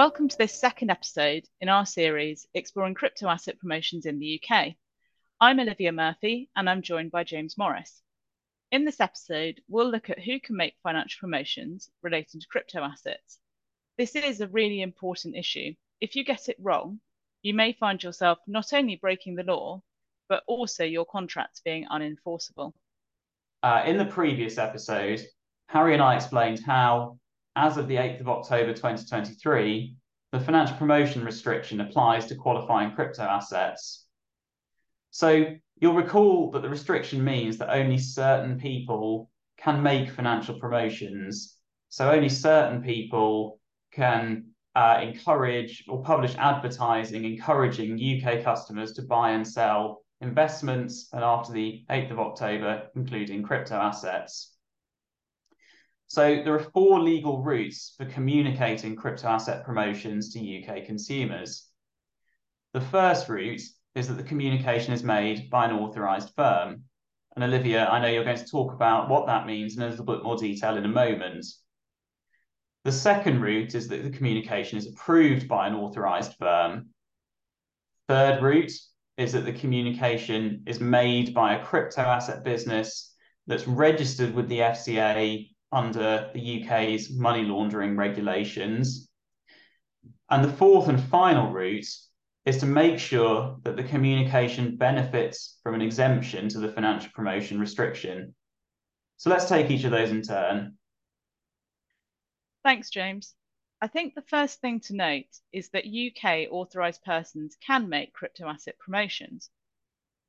Welcome to this second episode in our series exploring crypto asset promotions in the UK. I'm Olivia Murphy and I'm joined by James Morris. In this episode, we'll look at who can make financial promotions relating to crypto assets. This is a really important issue. If you get it wrong, you may find yourself not only breaking the law, but also your contracts being unenforceable. Uh, in the previous episode, Harry and I explained how as of the 8th of October 2023, the financial promotion restriction applies to qualifying crypto assets. So you'll recall that the restriction means that only certain people can make financial promotions. So only certain people can uh, encourage or publish advertising encouraging UK customers to buy and sell investments and after the 8th of October, including crypto assets. So there are four legal routes for communicating crypto asset promotions to UK consumers. The first route is that the communication is made by an authorized firm. And Olivia, I know you're going to talk about what that means in a little bit more detail in a moment. The second route is that the communication is approved by an authorized firm. Third route is that the communication is made by a crypto asset business that's registered with the FCA under the UK's money laundering regulations. And the fourth and final route is to make sure that the communication benefits from an exemption to the financial promotion restriction. So let's take each of those in turn. Thanks, James. I think the first thing to note is that UK authorised persons can make crypto asset promotions.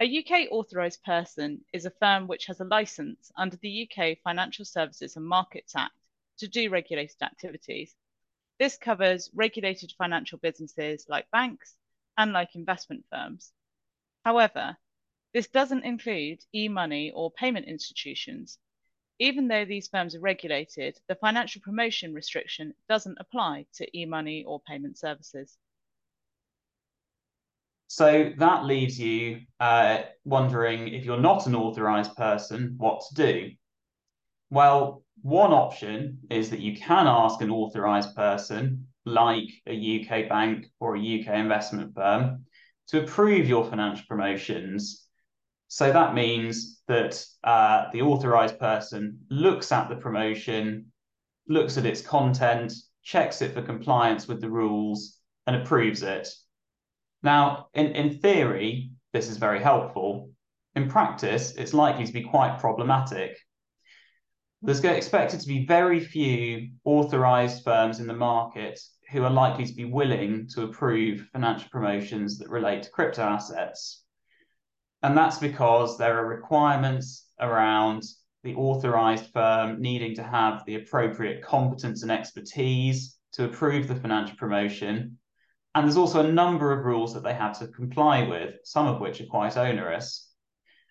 A UK authorised person is a firm which has a licence under the UK Financial Services and Markets Act to do regulated activities. This covers regulated financial businesses like banks and like investment firms. However, this doesn't include e-money or payment institutions. Even though these firms are regulated, the financial promotion restriction doesn't apply to e-money or payment services. So that leaves you uh, wondering if you're not an authorized person, what to do. Well, one option is that you can ask an authorized person, like a UK bank or a UK investment firm, to approve your financial promotions. So that means that uh, the authorized person looks at the promotion, looks at its content, checks it for compliance with the rules, and approves it. Now, in, in theory, this is very helpful. In practice, it's likely to be quite problematic. There's expected to be very few authorized firms in the market who are likely to be willing to approve financial promotions that relate to crypto assets. And that's because there are requirements around the authorized firm needing to have the appropriate competence and expertise to approve the financial promotion and there's also a number of rules that they have to comply with, some of which are quite onerous.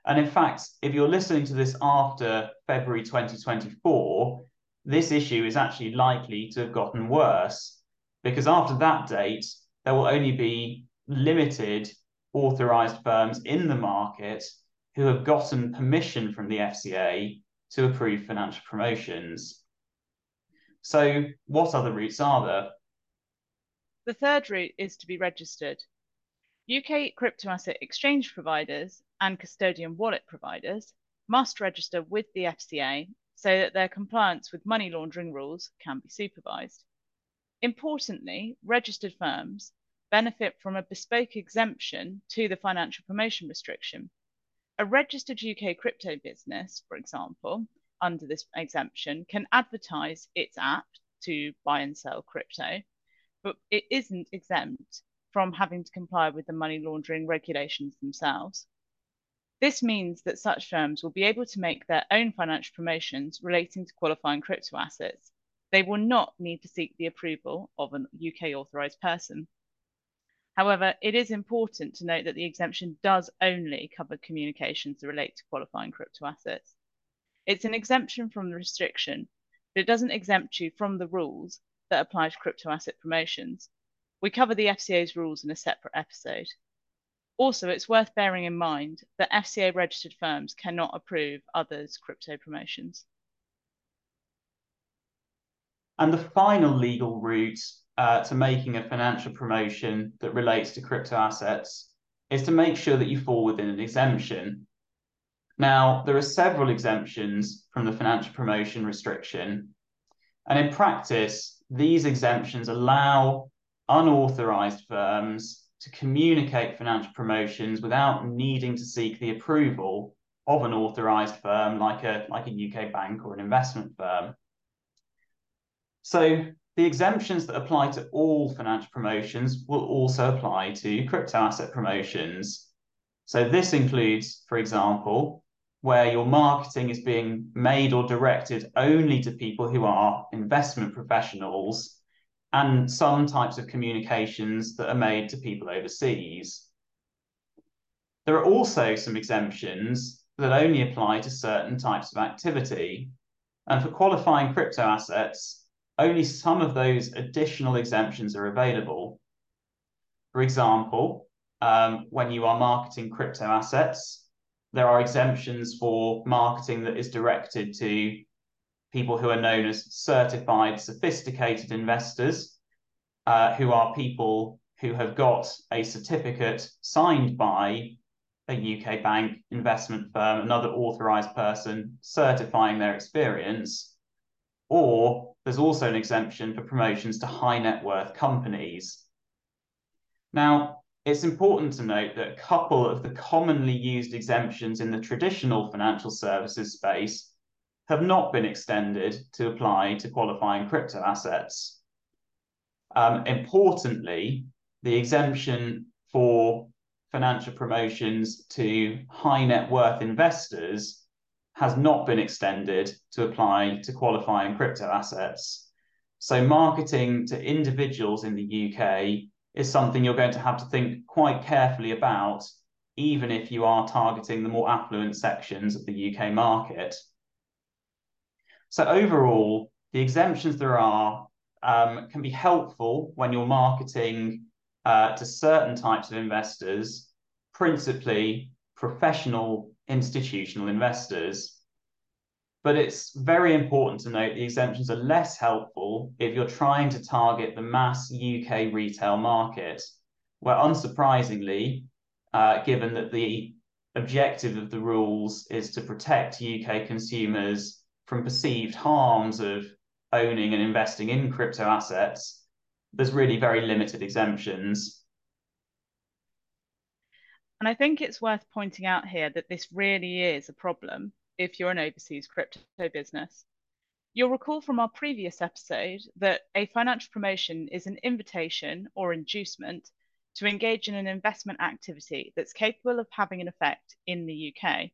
And in fact, if you're listening to this after February 2024, this issue is actually likely to have gotten worse because after that date, there will only be limited authorized firms in the market who have gotten permission from the FCA to approve financial promotions. So, what other routes are there? The third route is to be registered. UK crypto asset exchange providers and custodian wallet providers must register with the FCA so that their compliance with money laundering rules can be supervised. Importantly, registered firms benefit from a bespoke exemption to the financial promotion restriction. A registered UK crypto business, for example, under this exemption, can advertise its app to buy and sell crypto but it isn't exempt from having to comply with the money laundering regulations themselves. This means that such firms will be able to make their own financial promotions relating to qualifying crypto assets. They will not need to seek the approval of an UK authorised person. However, it is important to note that the exemption does only cover communications that relate to qualifying crypto assets. It's an exemption from the restriction, but it doesn't exempt you from the rules that apply to crypto asset promotions. We cover the FCA's rules in a separate episode. Also, it's worth bearing in mind that FCA registered firms cannot approve others' crypto promotions. And the final legal route uh, to making a financial promotion that relates to crypto assets is to make sure that you fall within an exemption. Now, there are several exemptions from the financial promotion restriction. And in practice, these exemptions allow unauthorized firms to communicate financial promotions without needing to seek the approval of an authorized firm like a, like a UK bank or an investment firm. So the exemptions that apply to all financial promotions will also apply to crypto asset promotions. So this includes, for example, where your marketing is being made or directed only to people who are investment professionals and some types of communications that are made to people overseas. There are also some exemptions that only apply to certain types of activity. And for qualifying crypto assets, only some of those additional exemptions are available. For example, um, when you are marketing crypto assets, there are exemptions for marketing that is directed to people who are known as certified sophisticated investors, uh, who are people who have got a certificate signed by a UK bank, investment firm, another authorized person certifying their experience, or there's also an exemption for promotions to high net worth companies. Now, it's important to note that a couple of the commonly used exemptions in the traditional financial services space have not been extended to apply to qualifying crypto assets. Um, importantly, the exemption for financial promotions to high net worth investors has not been extended to apply to qualifying crypto assets. So marketing to individuals in the UK is something you're going to have to think quite carefully about, even if you are targeting the more affluent sections of the UK market. So overall, the exemptions there are um, can be helpful when you're marketing uh, to certain types of investors, principally professional institutional investors. But it's very important to note the exemptions are less helpful if you're trying to target the mass UK retail market, where unsurprisingly, uh, given that the objective of the rules is to protect UK consumers from perceived harms of owning and investing in crypto assets, there's really very limited exemptions. And I think it's worth pointing out here that this really is a problem if you're an overseas crypto business. You'll recall from our previous episode that a financial promotion is an invitation or inducement to engage in an investment activity that's capable of having an effect in the UK.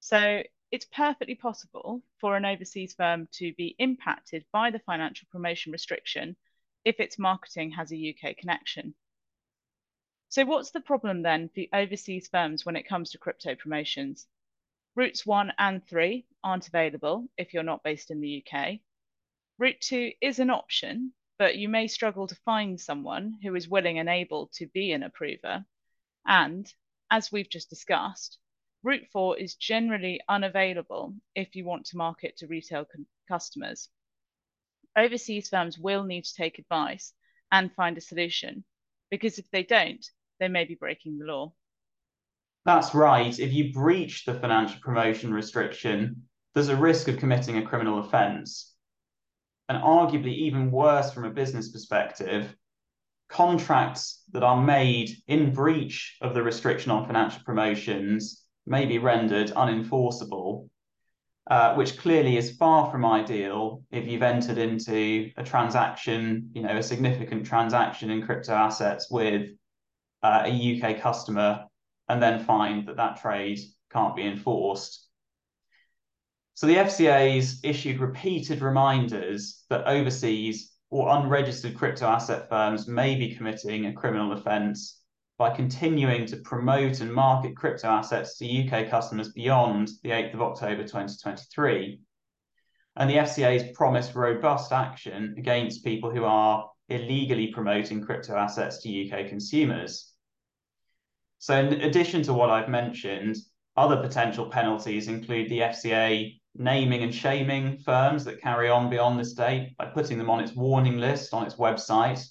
So it's perfectly possible for an overseas firm to be impacted by the financial promotion restriction if its marketing has a UK connection. So what's the problem then for overseas firms when it comes to crypto promotions? Routes one and three aren't available if you're not based in the UK. Route two is an option, but you may struggle to find someone who is willing and able to be an approver. And as we've just discussed, Route 4 is generally unavailable if you want to market to retail customers. Overseas firms will need to take advice and find a solution because if they don't, they may be breaking the law. That's right. If you breach the financial promotion restriction, there's a risk of committing a criminal offence. And arguably, even worse from a business perspective, contracts that are made in breach of the restriction on financial promotions may be rendered unenforceable, uh, which clearly is far from ideal if you've entered into a transaction, you know, a significant transaction in crypto assets with uh, a UK customer and then find that that trade can't be enforced. So the FCA's issued repeated reminders that overseas or unregistered crypto asset firms may be committing a criminal offence by continuing to promote and market crypto assets to UK customers beyond the 8th of October 2023. And the FCA's promised robust action against people who are illegally promoting crypto assets to UK consumers. So in addition to what I've mentioned, other potential penalties include the FCA naming and shaming firms that carry on beyond this date by putting them on its warning list on its website,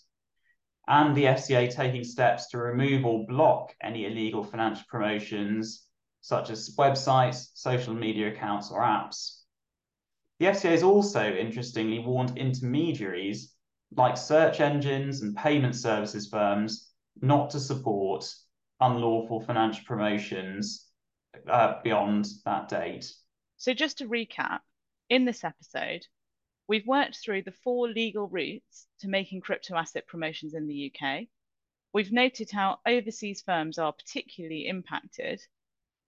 and the FCA taking steps to remove or block any illegal financial promotions, such as websites, social media accounts, or apps. The FCA has also, interestingly, warned intermediaries like search engines and payment services firms not to support unlawful financial promotions uh, beyond that date. So, just to recap, in this episode, we've worked through the four legal routes to making crypto asset promotions in the UK. We've noted how overseas firms are particularly impacted,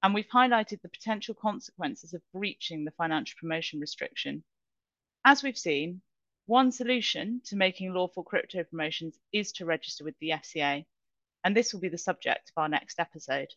and we've highlighted the potential consequences of breaching the financial promotion restriction. As we've seen, one solution to making lawful crypto promotions is to register with the FCA, and this will be the subject of our next episode.